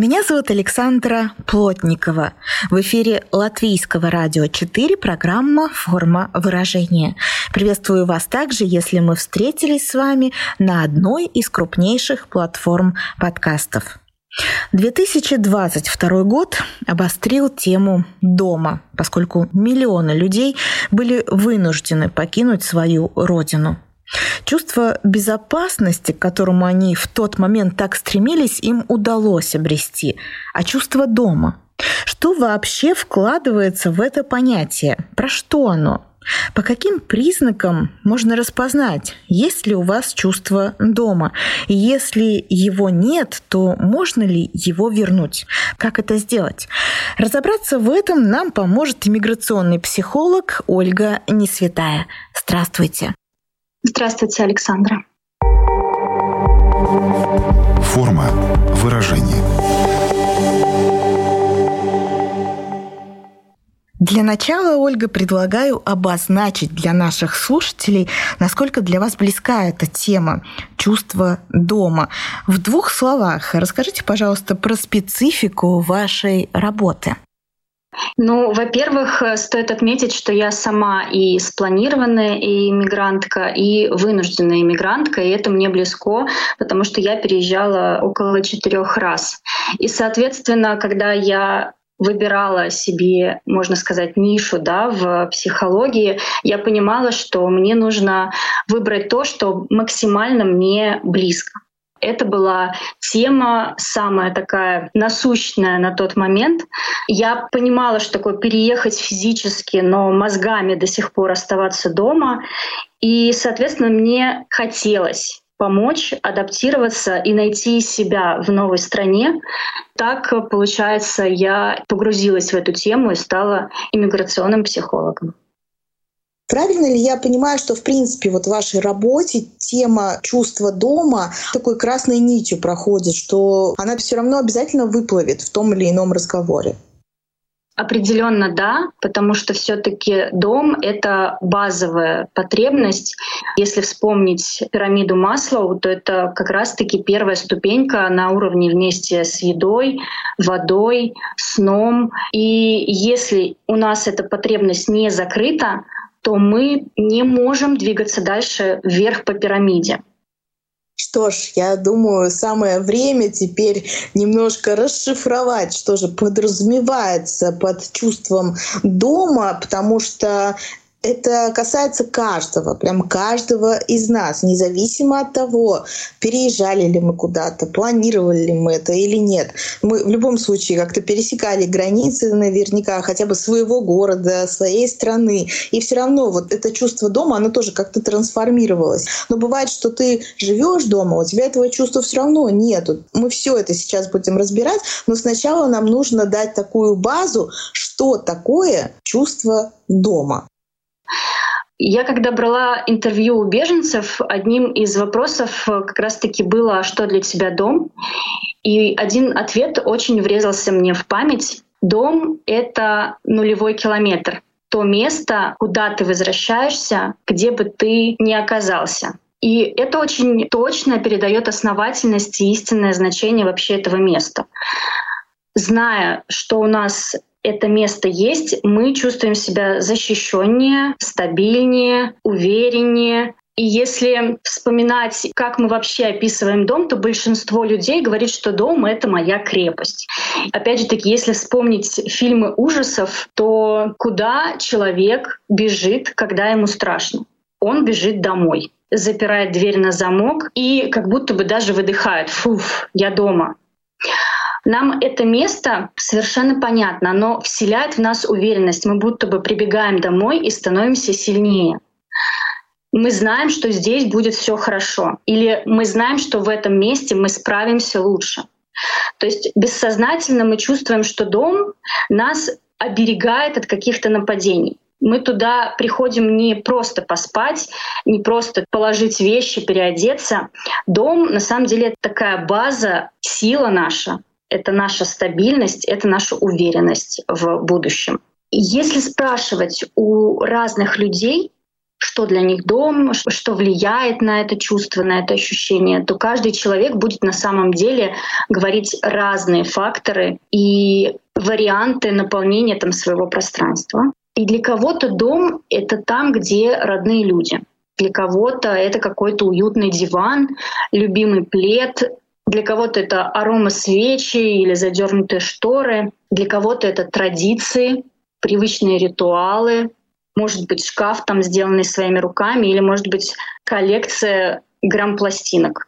Меня зовут Александра Плотникова. В эфире Латвийского радио 4 программа «Форма выражения». Приветствую вас также, если мы встретились с вами на одной из крупнейших платформ подкастов. 2022 год обострил тему дома, поскольку миллионы людей были вынуждены покинуть свою родину – Чувство безопасности, к которому они в тот момент так стремились, им удалось обрести, а чувство дома. Что вообще вкладывается в это понятие? Про что оно? По каким признакам можно распознать, есть ли у вас чувство дома? И если его нет, то можно ли его вернуть? Как это сделать? Разобраться в этом нам поможет иммиграционный психолог Ольга Несвятая. Здравствуйте. Здравствуйте, Александра. Форма выражения. Для начала, Ольга, предлагаю обозначить для наших слушателей, насколько для вас близка эта тема чувства дома. В двух словах расскажите, пожалуйста, про специфику вашей работы. Ну, во-первых, э, стоит отметить, что я сама и спланированная и иммигрантка, и вынужденная иммигрантка, и это мне близко, потому что я переезжала около четырех раз. И, соответственно, когда я выбирала себе, можно сказать, нишу да, в психологии, я понимала, что мне нужно выбрать то, что максимально мне близко. Это была тема самая такая насущная на тот момент. Я понимала, что такое переехать физически, но мозгами до сих пор оставаться дома. И, соответственно, мне хотелось помочь адаптироваться и найти себя в новой стране. Так, получается, я погрузилась в эту тему и стала иммиграционным психологом. Правильно ли я понимаю, что в принципе вот в вашей работе тема чувства дома такой красной нитью проходит, что она все равно обязательно выплывет в том или ином разговоре? Определенно да, потому что все-таки дом — это базовая потребность. Если вспомнить пирамиду Маслоу, то это как раз-таки первая ступенька на уровне вместе с едой, водой, сном. И если у нас эта потребность не закрыта, то мы не можем двигаться дальше вверх по пирамиде. Что ж, я думаю, самое время теперь немножко расшифровать, что же подразумевается под чувством дома, потому что это касается каждого, прям каждого из нас, независимо от того, переезжали ли мы куда-то, планировали ли мы это или нет. Мы в любом случае как-то пересекали границы наверняка хотя бы своего города, своей страны. И все равно вот это чувство дома, оно тоже как-то трансформировалось. Но бывает, что ты живешь дома, у тебя этого чувства все равно нет. Мы все это сейчас будем разбирать, но сначала нам нужно дать такую базу, что такое чувство дома. Я когда брала интервью у беженцев, одним из вопросов э, как раз-таки было, «А что для тебя дом? И один ответ очень врезался мне в память. Дом — это нулевой километр. То место, куда ты возвращаешься, где бы ты ни оказался. И это очень точно передает основательность и истинное значение вообще этого места. Зная, что у нас это место есть, мы чувствуем себя защищеннее, стабильнее, увереннее. И если вспоминать, как мы вообще описываем дом, то большинство людей говорит, что дом — это моя крепость. Опять же таки, если вспомнить фильмы ужасов, то куда человек бежит, когда ему страшно? Он бежит домой запирает дверь на замок и как будто бы даже выдыхает «фуф, я дома». Нам это место совершенно понятно, оно вселяет в нас уверенность. Мы будто бы прибегаем домой и становимся сильнее. Мы знаем, что здесь будет все хорошо. Или мы знаем, что в этом месте мы справимся лучше. То есть бессознательно мы чувствуем, что дом нас оберегает от каких-то нападений. Мы туда приходим не просто поспать, не просто положить вещи, переодеться. Дом, на самом деле, это такая база, сила наша, это наша стабильность, это наша уверенность в будущем. Если спрашивать у разных людей, что для них дом, что влияет на это чувство, на это ощущение, то каждый человек будет на самом деле говорить разные факторы и варианты наполнения там своего пространства. И для кого-то дом — это там, где родные люди. Для кого-то это какой-то уютный диван, любимый плед, для кого-то это арома свечи или задернутые шторы, для кого-то это традиции, привычные ритуалы, может быть шкаф там сделанный своими руками или может быть коллекция грамм-пластинок.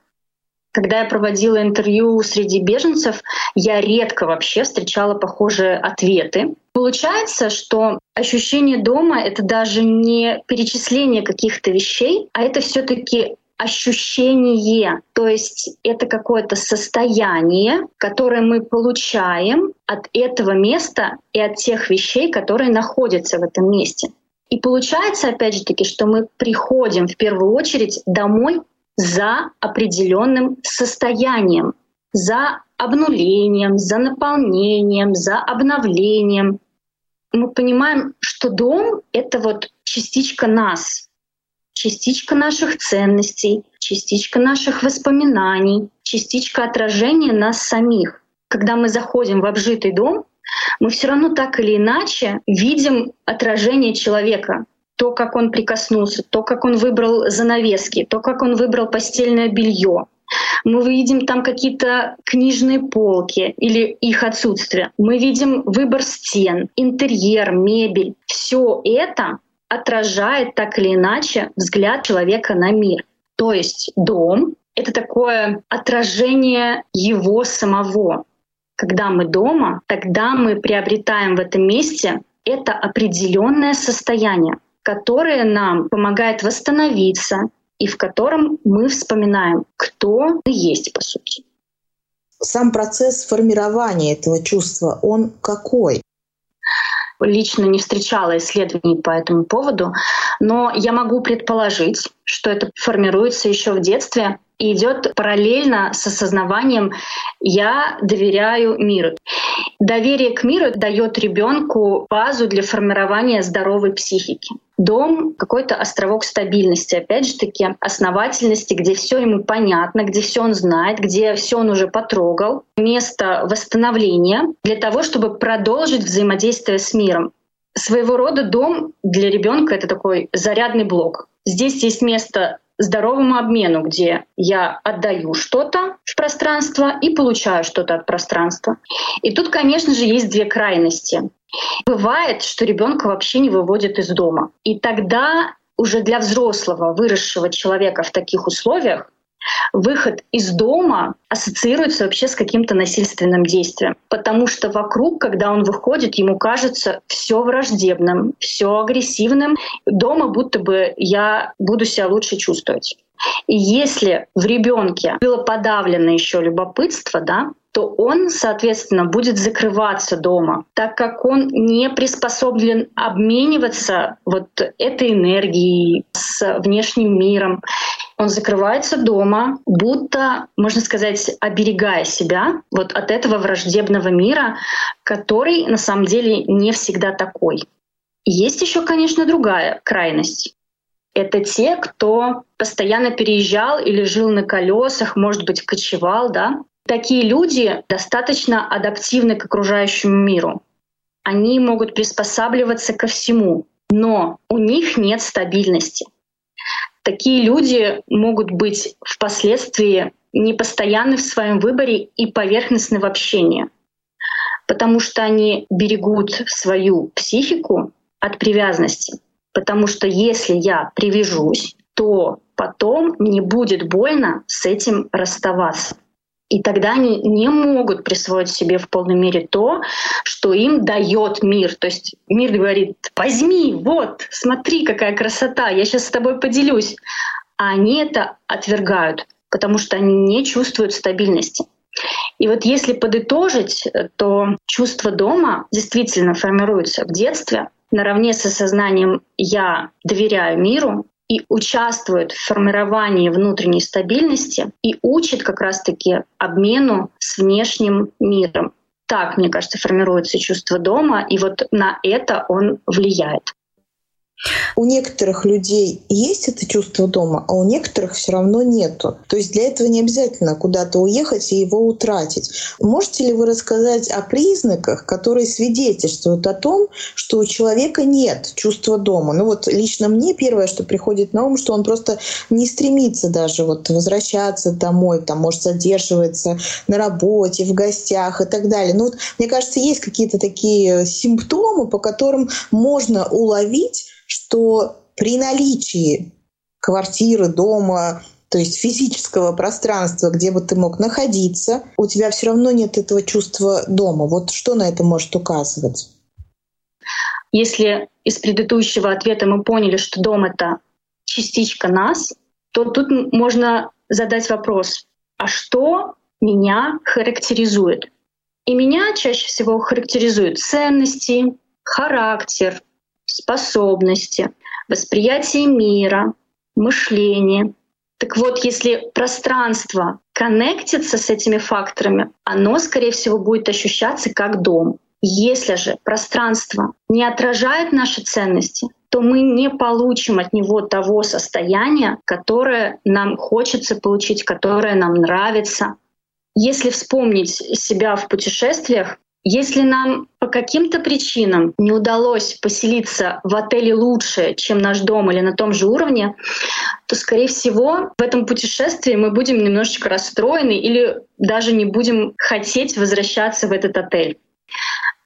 Когда я проводила интервью среди беженцев, я редко вообще встречала похожие ответы. Получается, что ощущение дома — это даже не перечисление каких-то вещей, а это все таки ощущение, то есть это какое-то состояние, которое мы получаем от этого места и от тех вещей, которые находятся в этом месте. И получается, опять же таки, что мы приходим в первую очередь домой за определенным состоянием, за обнулением, за наполнением, за обновлением. Мы понимаем, что дом — это вот частичка нас, частичка наших ценностей, частичка наших воспоминаний, частичка отражения нас самих. Когда мы заходим в обжитый дом, мы все равно так или иначе видим отражение человека, то, как он прикоснулся, то, как он выбрал занавески, то, как он выбрал постельное белье. Мы видим там какие-то книжные полки или их отсутствие. Мы видим выбор стен, интерьер, мебель. Все это отражает так или иначе взгляд человека на мир. То есть дом — это такое отражение его самого. Когда мы дома, тогда мы приобретаем в этом месте это определенное состояние, которое нам помогает восстановиться и в котором мы вспоминаем, кто мы есть по сути. Сам процесс формирования этого чувства, он какой? Лично не встречала исследований по этому поводу, но я могу предположить, что это формируется еще в детстве идет параллельно с осознаванием «я доверяю миру». Доверие к миру дает ребенку базу для формирования здоровой психики. Дом — какой-то островок стабильности, опять же таки, основательности, где все ему понятно, где все он знает, где все он уже потрогал. Место восстановления для того, чтобы продолжить взаимодействие с миром. Своего рода дом для ребенка это такой зарядный блок. Здесь есть место здоровому обмену, где я отдаю что-то в пространство и получаю что-то от пространства. И тут, конечно же, есть две крайности. Бывает, что ребенка вообще не выводят из дома. И тогда уже для взрослого, выросшего человека в таких условиях выход из дома ассоциируется вообще с каким-то насильственным действием, потому что вокруг, когда он выходит, ему кажется все враждебным, все агрессивным. Дома будто бы я буду себя лучше чувствовать. И если в ребенке было подавлено еще любопытство, да, то он, соответственно, будет закрываться дома, так как он не приспособлен обмениваться вот этой энергией с внешним миром. Он закрывается дома, будто, можно сказать, оберегая себя вот от этого враждебного мира, который на самом деле не всегда такой. Есть еще, конечно, другая крайность. Это те, кто постоянно переезжал или жил на колесах, может быть, кочевал, да, Такие люди достаточно адаптивны к окружающему миру. Они могут приспосабливаться ко всему, но у них нет стабильности. Такие люди могут быть впоследствии непостоянны в своем выборе и поверхностны в общении, потому что они берегут свою психику от привязанности. Потому что если я привяжусь, то потом мне будет больно с этим расставаться. И тогда они не могут присвоить себе в полной мере то, что им дает мир. То есть мир говорит, возьми, вот, смотри, какая красота, я сейчас с тобой поделюсь. А они это отвергают, потому что они не чувствуют стабильности. И вот если подытожить, то чувство дома действительно формируется в детстве, наравне с осознанием «я доверяю миру», и участвует в формировании внутренней стабильности и учит как раз-таки обмену с внешним миром. Так, мне кажется, формируется чувство дома, и вот на это он влияет. У некоторых людей есть это чувство дома, а у некоторых все равно нету. То есть для этого не обязательно куда-то уехать и его утратить. Можете ли вы рассказать о признаках, которые свидетельствуют о том, что у человека нет чувства дома? Ну вот лично мне первое, что приходит на ум, что он просто не стремится даже вот возвращаться домой, там, может, задерживается на работе, в гостях и так далее. Ну вот, мне кажется, есть какие-то такие симптомы, по которым можно уловить, что при наличии квартиры, дома, то есть физического пространства, где бы ты мог находиться, у тебя все равно нет этого чувства дома. Вот что на это может указывать? Если из предыдущего ответа мы поняли, что дом — это частичка нас, то тут можно задать вопрос, а что меня характеризует? И меня чаще всего характеризуют ценности, характер, способности, восприятие мира, мышление. Так вот, если пространство коннектится с этими факторами, оно, скорее всего, будет ощущаться как дом. Если же пространство не отражает наши ценности, то мы не получим от него того состояния, которое нам хочется получить, которое нам нравится. Если вспомнить себя в путешествиях, если нам по каким-то причинам не удалось поселиться в отеле лучше, чем наш дом или на том же уровне, то, скорее всего, в этом путешествии мы будем немножечко расстроены или даже не будем хотеть возвращаться в этот отель.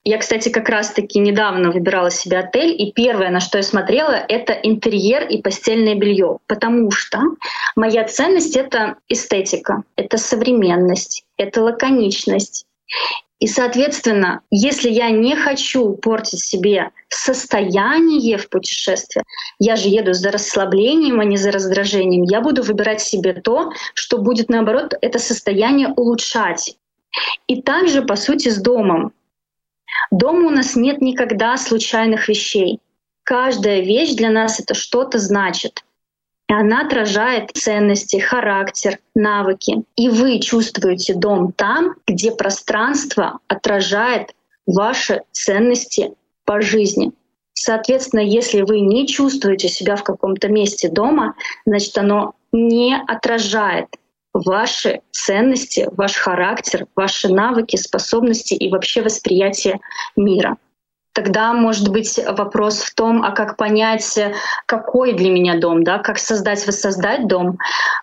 Я, кстати, как раз-таки недавно выбирала себе отель, и первое, на что я смотрела, это интерьер и постельное белье, потому что моя ценность — это эстетика, это современность, это лаконичность. И, соответственно, если я не хочу портить себе состояние в путешествии, я же еду за расслаблением, а не за раздражением, я буду выбирать себе то, что будет, наоборот, это состояние улучшать. И также, по сути, с домом. Дома у нас нет никогда случайных вещей. Каждая вещь для нас это что-то значит. Она отражает ценности, характер, навыки. И вы чувствуете дом там, где пространство отражает ваши ценности по жизни. Соответственно, если вы не чувствуете себя в каком-то месте дома, значит, оно не отражает ваши ценности, ваш характер, ваши навыки, способности и вообще восприятие мира. Тогда может быть вопрос в том, а как понять, какой для меня дом, да, как создать, воссоздать дом.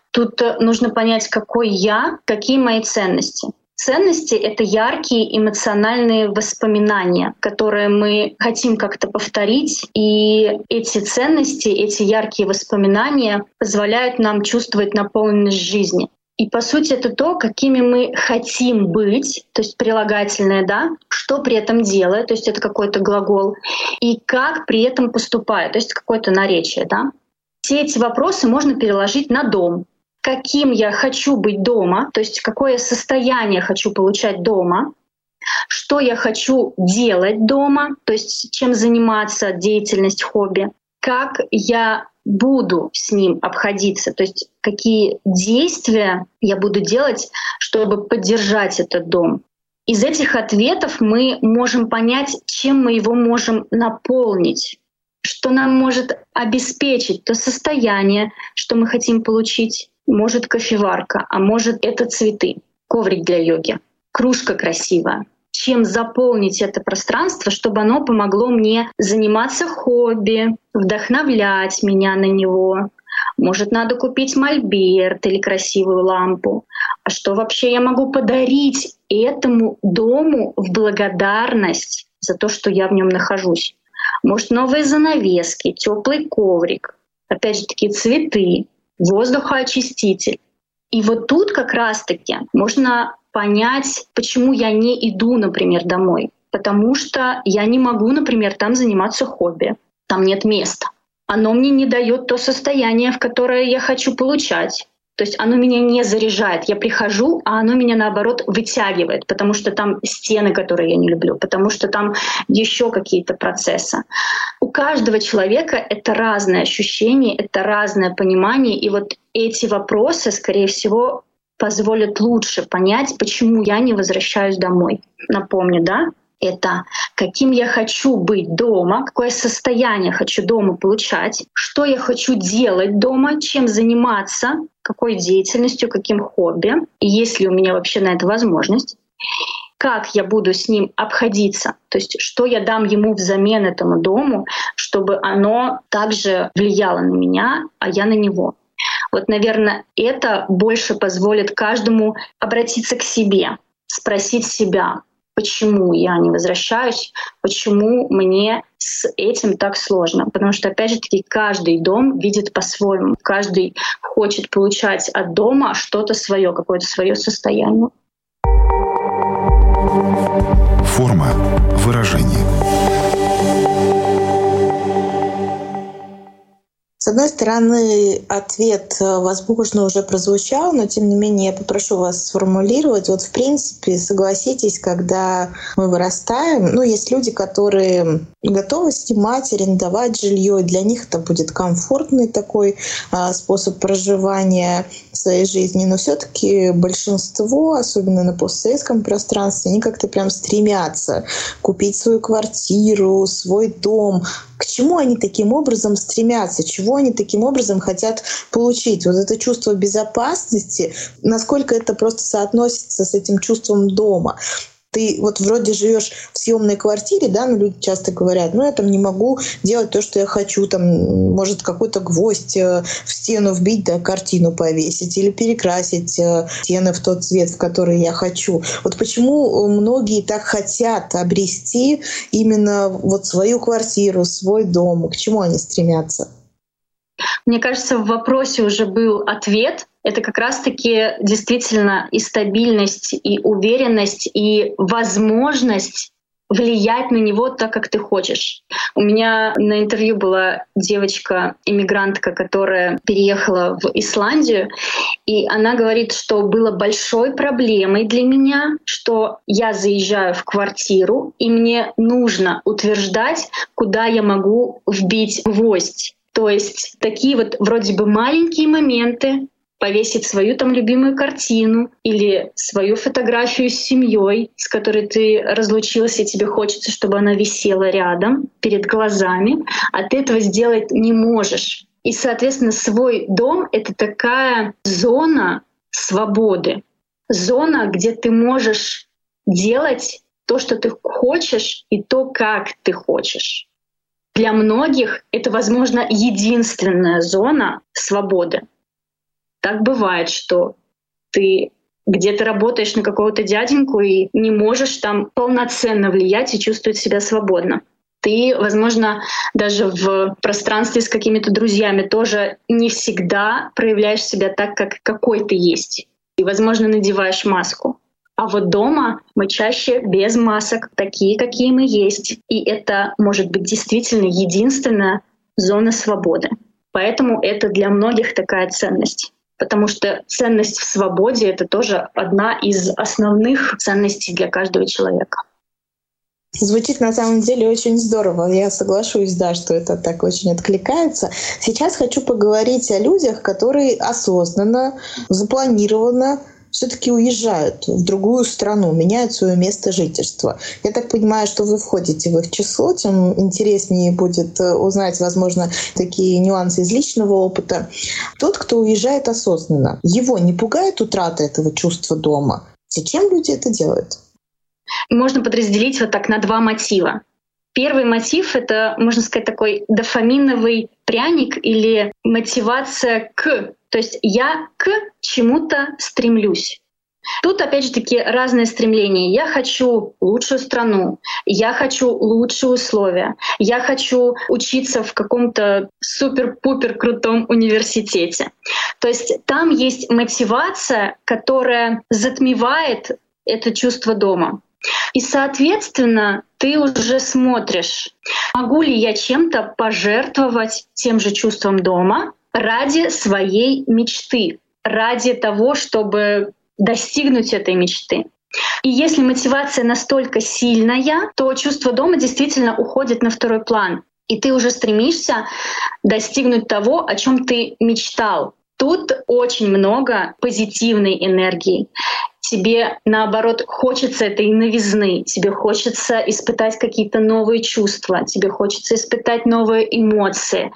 Тут нужно понять, какой я, какие мои ценности. Ценности — это яркие эмоциональные воспоминания, которые мы хотим как-то повторить. И эти ценности, эти яркие воспоминания позволяют нам чувствовать наполненность жизни. И по сути это то, какими мы хотим быть, то есть прилагательное, да, что при этом делает, то есть это какой-то глагол, и как при этом поступает, то есть какое-то наречие, да. Все эти вопросы можно переложить на дом. Каким я хочу быть дома, то есть какое состояние хочу получать дома, что я хочу делать дома, то есть чем заниматься, деятельность, хобби, как я буду с ним обходиться, то есть какие действия я буду делать, чтобы поддержать этот дом. Из этих ответов мы можем понять, чем мы его можем наполнить, что нам может обеспечить то состояние, что мы хотим получить. Может кофеварка, а может это цветы, коврик для йоги, кружка красивая, чем заполнить это пространство, чтобы оно помогло мне заниматься хобби, вдохновлять меня на него. Может, надо купить мольберт или красивую лампу. А что вообще я могу подарить этому дому в благодарность за то, что я в нем нахожусь? Может, новые занавески, теплый коврик, опять же таки цветы, воздухоочиститель. И вот тут как раз-таки можно понять, почему я не иду, например, домой. Потому что я не могу, например, там заниматься хобби. Там нет места. Оно мне не дает то состояние, в которое я хочу получать. То есть оно меня не заряжает. Я прихожу, а оно меня наоборот вытягивает, потому что там стены, которые я не люблю, потому что там еще какие-то процессы. У каждого человека это разное ощущение, это разное понимание. И вот эти вопросы, скорее всего, позволят лучше понять, почему я не возвращаюсь домой. Напомню, да, это каким я хочу быть дома, какое состояние хочу дома получать, что я хочу делать дома, чем заниматься, какой деятельностью, каким хобби, и есть ли у меня вообще на это возможность как я буду с ним обходиться, то есть что я дам ему взамен этому дому, чтобы оно также влияло на меня, а я на него. Вот, наверное, это больше позволит каждому обратиться к себе, спросить себя, почему я не возвращаюсь, почему мне с этим так сложно. Потому что, опять же таки, каждый дом видит по-своему. Каждый хочет получать от дома что-то свое, какое-то свое состояние. Одной стороны, ответ, э, возможно, уже прозвучал, но тем не менее я попрошу вас сформулировать. Вот, в принципе, согласитесь, когда мы вырастаем, ну, есть люди, которые готовы снимать, арендовать жилье, для них это будет комфортный такой а, способ проживания своей жизни, но все-таки большинство, особенно на постсоветском пространстве, они как-то прям стремятся купить свою квартиру, свой дом, к чему они таким образом стремятся, чего они таким образом хотят получить. Вот это чувство безопасности, насколько это просто соотносится с этим чувством дома ты вот вроде живешь в съемной квартире, да, но люди часто говорят, ну я там не могу делать то, что я хочу, там может какой-то гвоздь э, в стену вбить, да, картину повесить или перекрасить э, стены в тот цвет, в который я хочу. Вот почему многие так хотят обрести именно вот свою квартиру, свой дом, к чему они стремятся? Мне кажется, в вопросе уже был ответ. Это как раз-таки действительно и стабильность, и уверенность, и возможность влиять на него так, как ты хочешь. У меня на интервью была девочка-иммигрантка, которая переехала в Исландию, и она говорит, что было большой проблемой для меня, что я заезжаю в квартиру, и мне нужно утверждать, куда я могу вбить гвоздь. То есть такие вот вроде бы маленькие моменты, повесить свою там любимую картину или свою фотографию с семьей, с которой ты разлучился, и тебе хочется, чтобы она висела рядом, перед глазами, а ты этого сделать не можешь. И, соответственно, свой дом — это такая зона свободы, зона, где ты можешь делать то, что ты хочешь, и то, как ты хочешь. Для многих это, возможно, единственная зона свободы. Так бывает, что ты где-то работаешь на какого-то дяденьку и не можешь там полноценно влиять и чувствовать себя свободно. Ты, возможно, даже в пространстве с какими-то друзьями тоже не всегда проявляешь себя так, как какой ты есть. И, возможно, надеваешь маску. А вот дома мы чаще без масок, такие, какие мы есть. И это может быть действительно единственная зона свободы. Поэтому это для многих такая ценность. Потому что ценность в свободе — это тоже одна из основных ценностей для каждого человека. Звучит на самом деле очень здорово. Я соглашусь, да, что это так очень откликается. Сейчас хочу поговорить о людях, которые осознанно, запланированно все-таки уезжают в другую страну, меняют свое место жительства. Я так понимаю, что вы входите в их число, тем интереснее будет э, узнать, возможно, такие нюансы из личного опыта. Тот, кто уезжает осознанно, его не пугает утрата этого чувства дома? Зачем люди это делают? Можно подразделить вот так на два мотива. Первый мотив — это, можно сказать, такой дофаминовый пряник или мотивация к то есть я к чему-то стремлюсь. Тут, опять же таки, разные стремления. Я хочу лучшую страну, я хочу лучшие условия, я хочу учиться в каком-то супер-пупер крутом университете. То есть там есть мотивация, которая затмевает это чувство дома. И, соответственно, ты уже смотришь, могу ли я чем-то пожертвовать тем же чувством дома, ради своей мечты. ради того, чтобы достигнуть этой мечты. И если мотивация настолько сильная, то чувство дома действительно уходит на второй план. И ты уже стремишься достигнуть того, о чем ты мечтал. Тут очень много позитивной энергии. Тебе, наоборот, хочется этой новизны, тебе хочется испытать какие-то новые чувства, тебе хочется испытать новые эмоции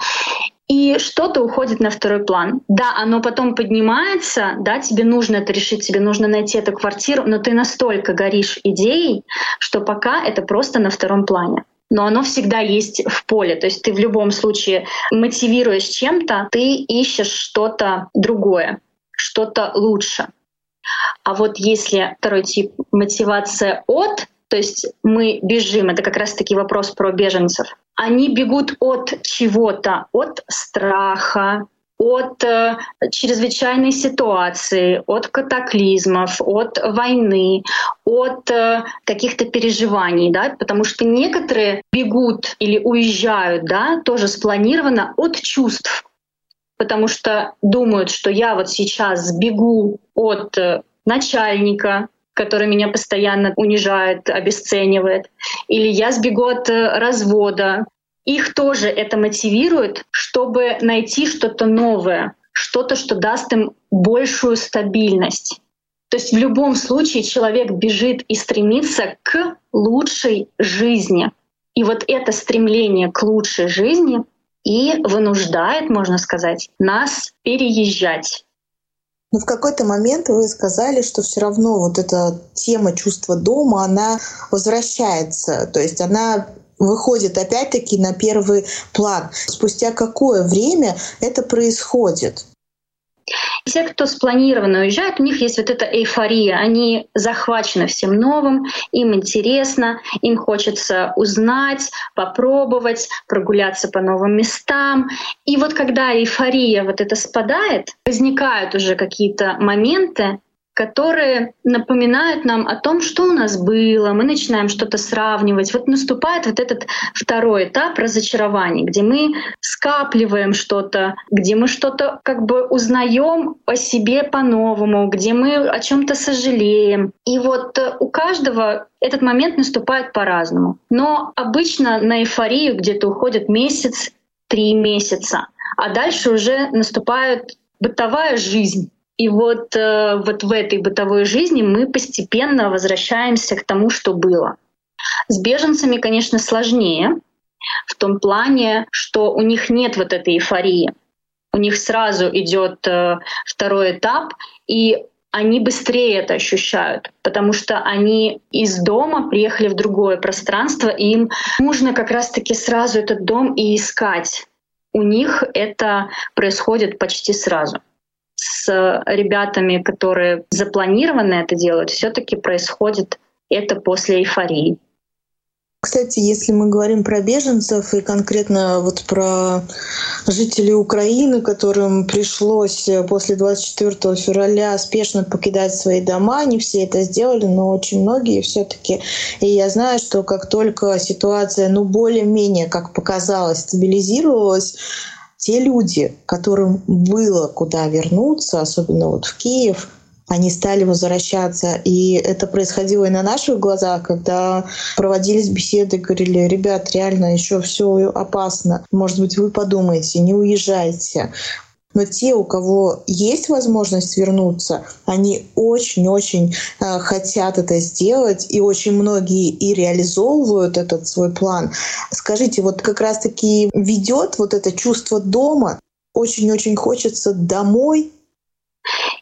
и что-то уходит на второй план. Да, оно потом поднимается, да, тебе нужно это решить, тебе нужно найти эту квартиру, но ты настолько горишь идеей, что пока это просто на втором плане. Но оно всегда есть в поле. То есть ты в любом случае, мотивируясь чем-то, ты ищешь что-то другое, что-то лучше. А вот если второй тип мотивация от, то есть мы бежим, это как раз-таки вопрос про беженцев они бегут от чего-то, от страха, от э, чрезвычайной ситуации, от катаклизмов, от войны, от э, каких-то переживаний, да, потому что некоторые бегут или уезжают, да, тоже спланировано от чувств, потому что думают, что я вот сейчас сбегу от э, начальника, который меня постоянно унижает, обесценивает, или я сбегу от э, развода. Их тоже это мотивирует, чтобы найти что-то новое, что-то, что даст им большую стабильность. То есть в любом случае человек бежит и стремится к лучшей жизни. И вот это стремление к лучшей жизни и вынуждает, можно сказать, нас переезжать. Но в какой-то момент вы сказали, что все равно вот эта тема чувства дома, она возвращается. То есть она выходит опять-таки на первый план. Спустя какое время это происходит? Те, кто спланированно уезжает, у них есть вот эта эйфория. Они захвачены всем новым, им интересно, им хочется узнать, попробовать, прогуляться по новым местам. И вот когда эйфория вот это спадает, возникают уже какие-то моменты, которые напоминают нам о том, что у нас было, мы начинаем что-то сравнивать. Вот наступает вот этот второй этап разочарований, где мы скапливаем что-то, где мы что-то как бы узнаем о себе по-новому, где мы о чем-то сожалеем. И вот э, у каждого этот момент наступает по-разному. Но обычно на эйфорию где-то уходит месяц, три месяца, а дальше уже наступает бытовая жизнь и вот, э, вот в этой бытовой жизни мы постепенно возвращаемся к тому, что было. С беженцами, конечно, сложнее в том плане, что у них нет вот этой эйфории. У них сразу идет э, второй этап, и они быстрее это ощущают, потому что они из дома приехали в другое пространство, и им нужно как раз-таки сразу этот дом и искать. У них это происходит почти сразу с ребятами, которые запланированы это делать, все-таки происходит это после эйфории. Кстати, если мы говорим про беженцев и конкретно вот про жителей Украины, которым пришлось после 24 февраля спешно покидать свои дома, не все это сделали, но очень многие все-таки. И я знаю, что как только ситуация, ну более-менее, как показалось, стабилизировалась, те люди, которым было куда вернуться, особенно вот в Киев, они стали возвращаться. И это происходило и на наших глазах, когда проводились беседы, говорили, ребят, реально еще все опасно. Может быть, вы подумаете, не уезжайте. Но те, у кого есть возможность вернуться, они очень-очень э, хотят это сделать, и очень многие и реализовывают этот свой план. Скажите, вот как раз-таки ведет вот это чувство дома, очень-очень хочется домой.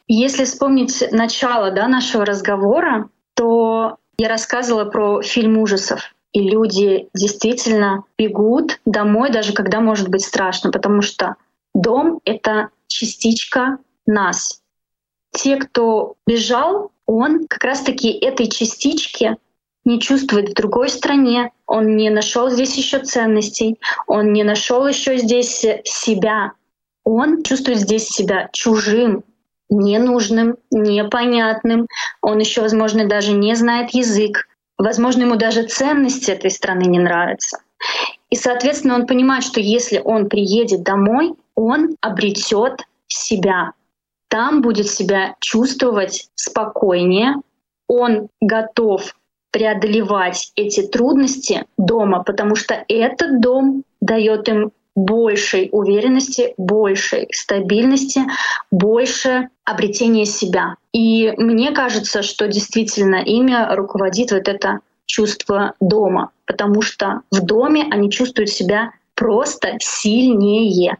Если вспомнить начало да, нашего разговора, то я рассказывала про фильм ужасов. И люди действительно бегут домой, даже когда может быть страшно, потому что Дом — это частичка нас. Те, кто бежал, он как раз-таки этой частички не чувствует в другой стране, он не нашел здесь еще ценностей, он не нашел еще здесь себя. Он чувствует здесь себя чужим, ненужным, непонятным. Он еще, возможно, даже не знает язык. Возможно, ему даже ценности этой страны не нравятся. И, соответственно, он понимает, что если он приедет домой, он обретет себя там будет себя чувствовать спокойнее, он готов преодолевать эти трудности дома, потому что этот дом дает им большей уверенности, большей стабильности, больше обретения себя. И мне кажется, что действительно имя руководит вот это чувство дома, потому что в доме они чувствуют себя просто сильнее.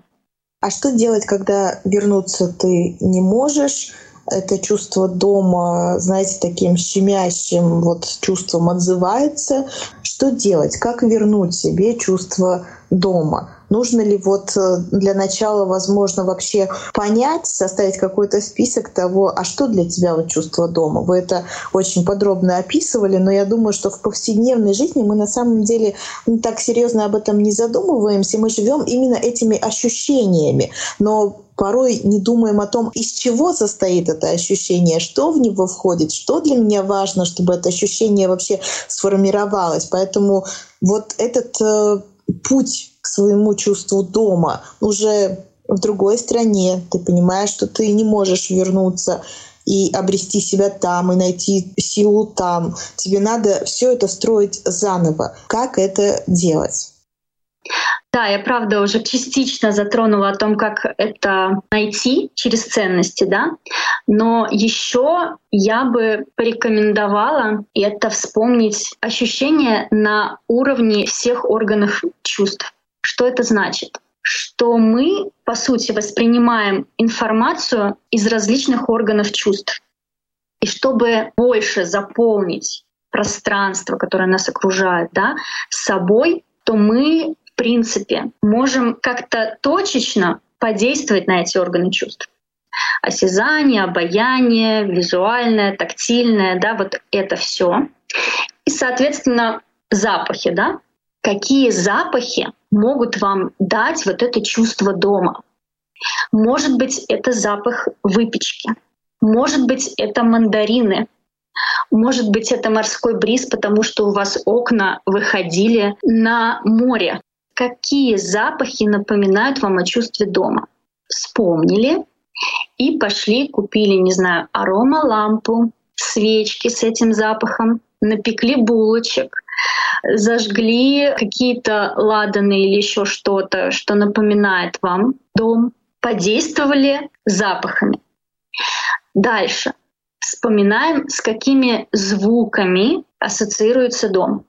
А что делать, когда вернуться ты не можешь? Это чувство дома, знаете, таким щемящим вот чувством отзывается. Что делать? Как вернуть себе чувство дома? Нужно ли вот э, для начала, возможно, вообще понять, составить какой-то список того, а что для тебя вот чувство дома? Вы это очень подробно описывали, но я думаю, что в повседневной жизни мы на самом деле ну, так серьезно об этом не задумываемся, мы живем именно этими ощущениями. Но порой не думаем о том, из чего состоит это ощущение, что в него входит, что для меня важно, чтобы это ощущение вообще сформировалось. Поэтому вот этот э, путь к своему чувству дома уже в другой стране, ты понимаешь, что ты не можешь вернуться и обрести себя там, и найти силу там. Тебе надо все это строить заново. Как это делать? Да, я правда уже частично затронула о том, как это найти через ценности, да. Но еще я бы порекомендовала это вспомнить ощущение на уровне всех органов чувств. Что это значит? Что мы, по сути, воспринимаем информацию из различных органов чувств. И чтобы больше заполнить пространство, которое нас окружает, да, собой, то мы в принципе, можем как-то точечно подействовать на эти органы чувств. Осязание, обаяние, визуальное, тактильное, да, вот это все. И, соответственно, запахи, да, какие запахи могут вам дать вот это чувство дома. Может быть, это запах выпечки, может быть, это мандарины, может быть, это морской бриз, потому что у вас окна выходили на море какие запахи напоминают вам о чувстве дома. Вспомнили и пошли, купили, не знаю, аромалампу, свечки с этим запахом, напекли булочек, зажгли какие-то ладаны или еще что-то, что напоминает вам дом, подействовали запахами. Дальше. Вспоминаем, с какими звуками ассоциируется дом.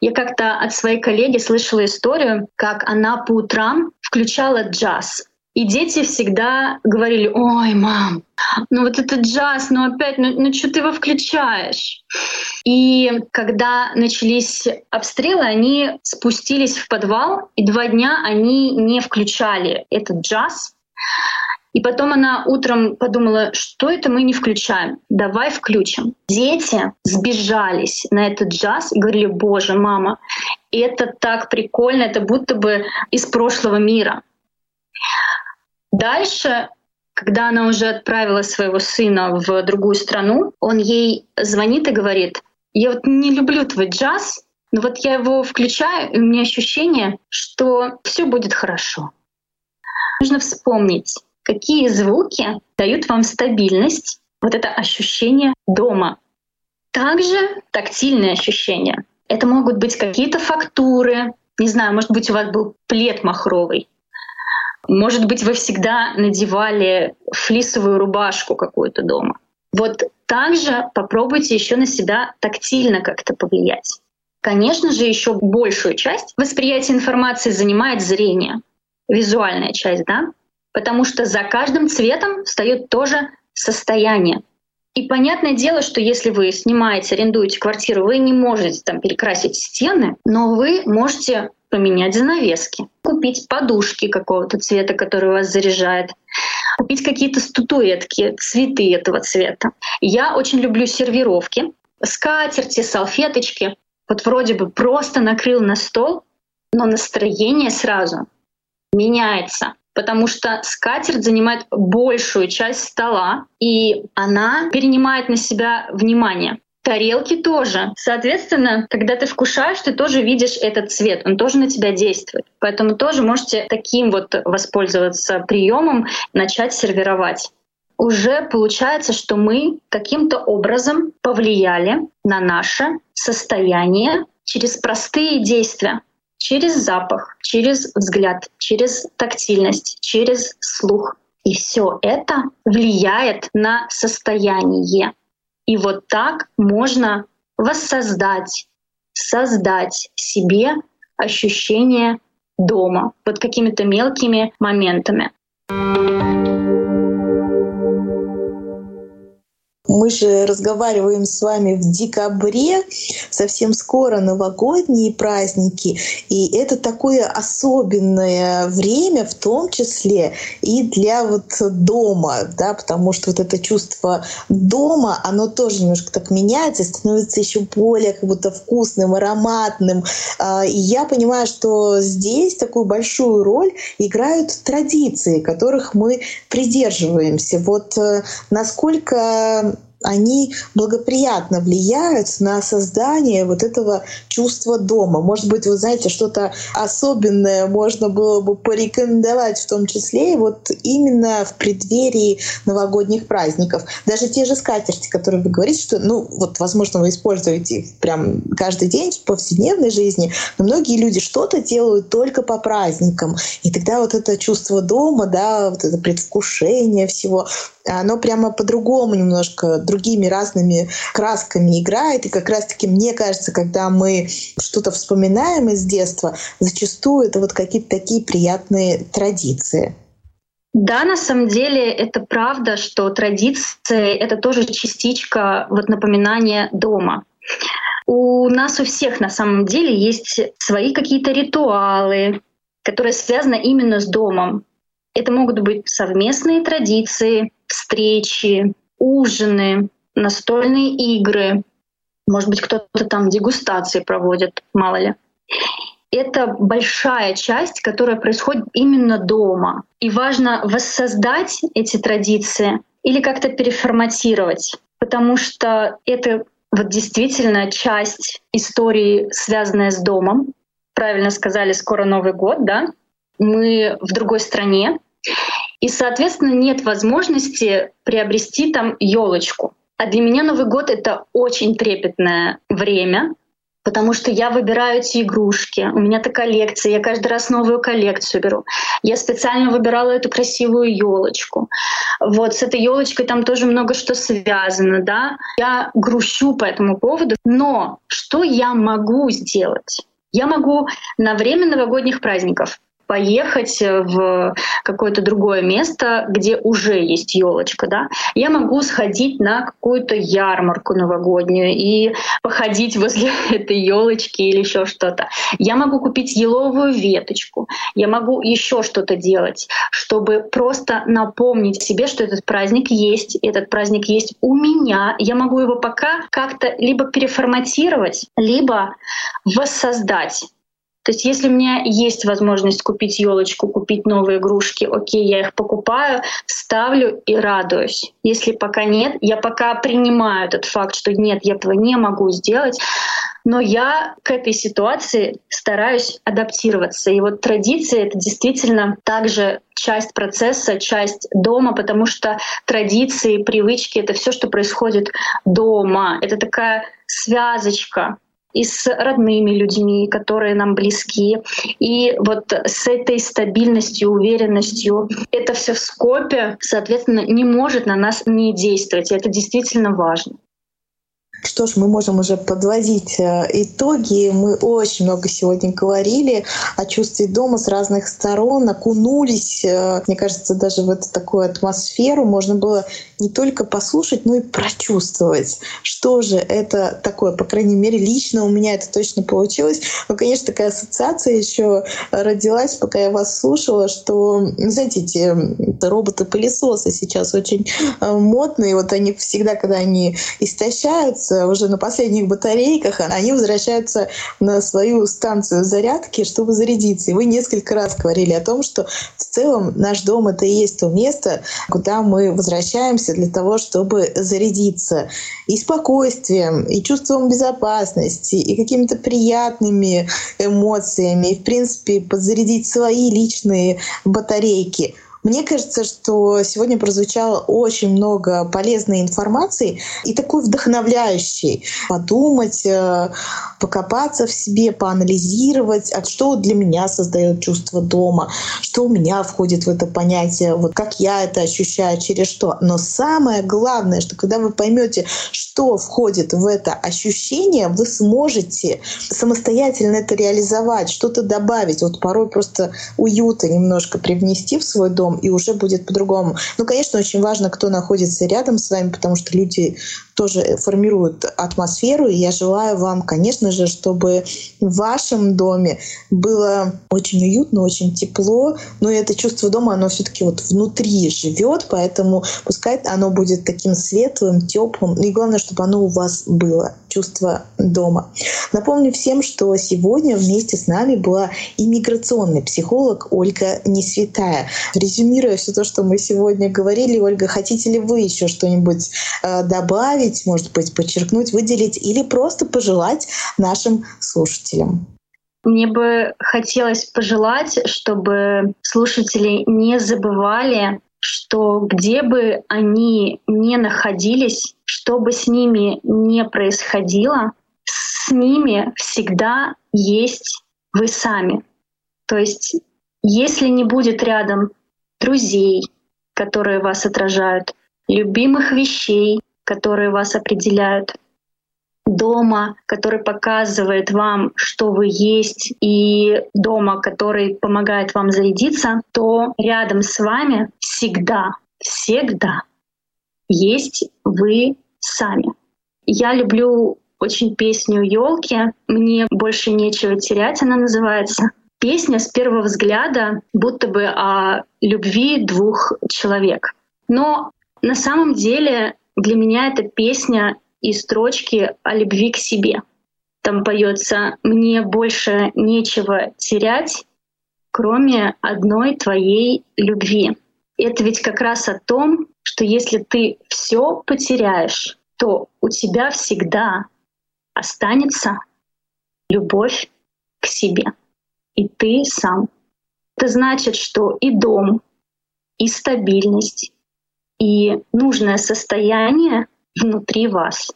Я как-то от своей коллеги слышала историю, как она по утрам включала джаз. И дети всегда говорили, ой, мам, ну вот это джаз, ну опять, ну, ну что ты его включаешь? И когда начались обстрелы, они спустились в подвал, и два дня они не включали этот джаз. И потом она утром подумала, что это мы не включаем, давай включим. Дети сбежались на этот джаз и говорили, боже, мама, это так прикольно, это будто бы из прошлого мира. Дальше когда она уже отправила своего сына в другую страну, он ей звонит и говорит, я вот не люблю твой джаз, но вот я его включаю, и у меня ощущение, что все будет хорошо. Нужно вспомнить, какие звуки дают вам стабильность, вот это ощущение дома. Также тактильные ощущения. Это могут быть какие-то фактуры, не знаю, может быть, у вас был плед махровый, может быть, вы всегда надевали флисовую рубашку какую-то дома. Вот также попробуйте еще на себя тактильно как-то повлиять. Конечно же, еще большую часть восприятия информации занимает зрение, визуальная часть, да? Потому что за каждым цветом встает тоже состояние. И понятное дело, что если вы снимаете, арендуете квартиру, вы не можете там перекрасить стены, но вы можете поменять занавески, купить подушки какого-то цвета, который вас заряжает, купить какие-то статуэтки, цветы этого цвета. Я очень люблю сервировки, скатерти, салфеточки. Вот вроде бы просто накрыл на стол, но настроение сразу меняется потому что скатерть занимает большую часть стола, и она перенимает на себя внимание. Тарелки тоже. Соответственно, когда ты вкушаешь, ты тоже видишь этот цвет, он тоже на тебя действует. Поэтому тоже можете таким вот воспользоваться приемом, начать сервировать. уже получается, что мы каким-то образом повлияли на наше состояние через простые действия, через запах, через взгляд, через тактильность, через слух. И все это влияет на состояние. И вот так можно воссоздать, создать себе ощущение дома, под какими-то мелкими моментами. Мы же разговариваем с вами в декабре, совсем скоро новогодние праздники, и это такое особенное время, в том числе и для вот дома, да, потому что вот это чувство дома, оно тоже немножко так меняется, становится еще более как будто вкусным, ароматным. А, и я понимаю, что здесь такую большую роль играют традиции, которых мы придерживаемся. Вот э, насколько они благоприятно влияют на создание вот этого чувства дома. Может быть, вы знаете, что-то особенное можно было бы порекомендовать в том числе вот именно в преддверии новогодних праздников. Даже те же скатерти, которые вы говорите, что, ну, вот, возможно, вы используете их прям каждый день в повседневной жизни, но многие люди что-то делают только по праздникам. И тогда вот это чувство дома, да, вот это предвкушение всего, оно прямо по-другому немножко, другими разными красками играет. И как раз-таки, мне кажется, когда мы что-то вспоминаем из детства, зачастую это вот какие-то такие приятные традиции. Да, на самом деле это правда, что традиции — это тоже частичка вот напоминания дома. У нас у всех на самом деле есть свои какие-то ритуалы, которые связаны именно с домом. Это могут быть совместные традиции, встречи, ужины, настольные игры. Может быть, кто-то там дегустации проводит, мало ли. Это большая часть, которая происходит именно дома. И важно воссоздать эти традиции или как-то переформатировать, потому что это вот действительно часть истории, связанная с домом. Правильно сказали, скоро Новый год, да? Мы в другой стране, и, соответственно, нет возможности приобрести там елочку. А для меня Новый год это очень трепетное время, потому что я выбираю эти игрушки. У меня такая коллекция, я каждый раз новую коллекцию беру. Я специально выбирала эту красивую елочку. Вот с этой елочкой там тоже много что связано, да. Я грущу по этому поводу. Но что я могу сделать? Я могу на время новогодних праздников поехать в какое-то другое место, где уже есть елочка, да, я могу сходить на какую-то ярмарку новогоднюю и походить возле этой елочки или еще что-то. Я могу купить еловую веточку, я могу еще что-то делать, чтобы просто напомнить себе, что этот праздник есть, этот праздник есть у меня. Я могу его пока как-то либо переформатировать, либо воссоздать то есть если у меня есть возможность купить елочку, купить новые игрушки, окей, я их покупаю, ставлю и радуюсь. Если пока нет, я пока принимаю этот факт, что нет, я этого не могу сделать, но я к этой ситуации стараюсь адаптироваться. И вот традиции — это действительно также часть процесса, часть дома, потому что традиции, привычки — это все, что происходит дома. Это такая связочка и с родными людьми, которые нам близки. И вот с этой стабильностью, уверенностью это все в скопе, соответственно, не может на нас не действовать. И это действительно важно. Что ж, мы можем уже подводить э, итоги. Мы очень много сегодня говорили о чувстве дома с разных сторон, окунулись, э, мне кажется, даже в эту такую атмосферу можно было не только послушать, но и прочувствовать, что же это такое. По крайней мере, лично у меня это точно получилось. Но, конечно, такая ассоциация еще родилась, пока я вас слушала, что, знаете, эти роботы-пылесосы сейчас очень э, модные. Вот они всегда, когда они истощаются, уже на последних батарейках, они возвращаются на свою станцию зарядки, чтобы зарядиться. И вы несколько раз говорили о том, что в целом наш дом — это и есть то место, куда мы возвращаемся для того, чтобы зарядиться и спокойствием, и чувством безопасности, и какими-то приятными эмоциями, и, в принципе, подзарядить свои личные батарейки. Мне кажется, что сегодня прозвучало очень много полезной информации и такой вдохновляющей. Подумать, э, покопаться в себе, поанализировать, а что для меня создает чувство дома, что у меня входит в это понятие, вот как я это ощущаю, через что. Но самое главное, что когда вы поймете, что входит в это ощущение, вы сможете самостоятельно это реализовать, что-то добавить. Вот порой просто уюта немножко привнести в свой дом, и уже будет по-другому. Ну, конечно, очень важно, кто находится рядом с вами, потому что люди тоже формируют атмосферу. И я желаю вам, конечно же, чтобы в вашем доме было очень уютно, очень тепло. Но это чувство дома, оно все-таки вот внутри живет, поэтому пускай оно будет таким светлым, теплым. И главное, чтобы оно у вас было, чувство дома. Напомню всем, что сегодня вместе с нами была иммиграционный психолог Ольга Несвятая. Резюмируя все то, что мы сегодня говорили, Ольга, хотите ли вы еще что-нибудь э, добавить? Добавить, может быть, подчеркнуть, выделить или просто пожелать нашим слушателям? Мне бы хотелось пожелать, чтобы слушатели не забывали, что где бы они ни находились, что бы с ними не происходило, с ними всегда есть вы сами. То есть если не будет рядом друзей, которые вас отражают, любимых вещей, которые вас определяют, дома, который показывает вам, что вы есть, и дома, который помогает вам зарядиться, то рядом с вами всегда, всегда есть вы сами. Я люблю очень песню елки. Мне больше нечего терять, она называется. Песня с первого взгляда будто бы о любви двух человек. Но на самом деле для меня это песня и строчки о любви к себе. Там поется «Мне больше нечего терять, кроме одной твоей любви». Это ведь как раз о том, что если ты все потеряешь, то у тебя всегда останется любовь к себе. И ты сам. Это значит, что и дом, и стабильность, и нужное состояние внутри вас.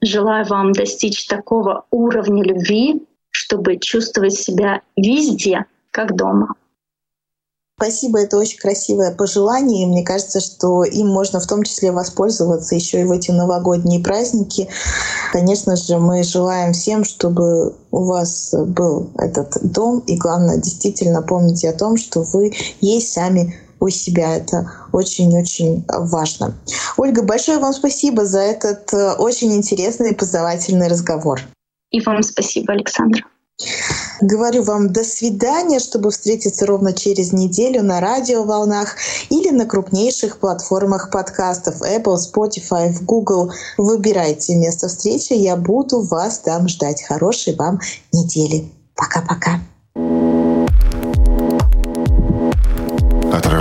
Желаю вам достичь такого уровня любви, чтобы чувствовать себя везде, как дома. Спасибо, это очень красивое пожелание. Мне кажется, что им можно в том числе воспользоваться еще и в эти новогодние праздники. Конечно же, мы желаем всем, чтобы у вас был этот дом. И главное, действительно помните о том, что вы есть сами у себя. Это очень-очень важно. Ольга, большое вам спасибо за этот э, очень интересный и познавательный разговор. И вам спасибо, Александр. Говорю вам до свидания, чтобы встретиться ровно через неделю на радиоволнах или на крупнейших платформах подкастов Apple, Spotify, Google. Выбирайте место встречи, я буду вас там ждать. Хорошей вам недели. Пока-пока.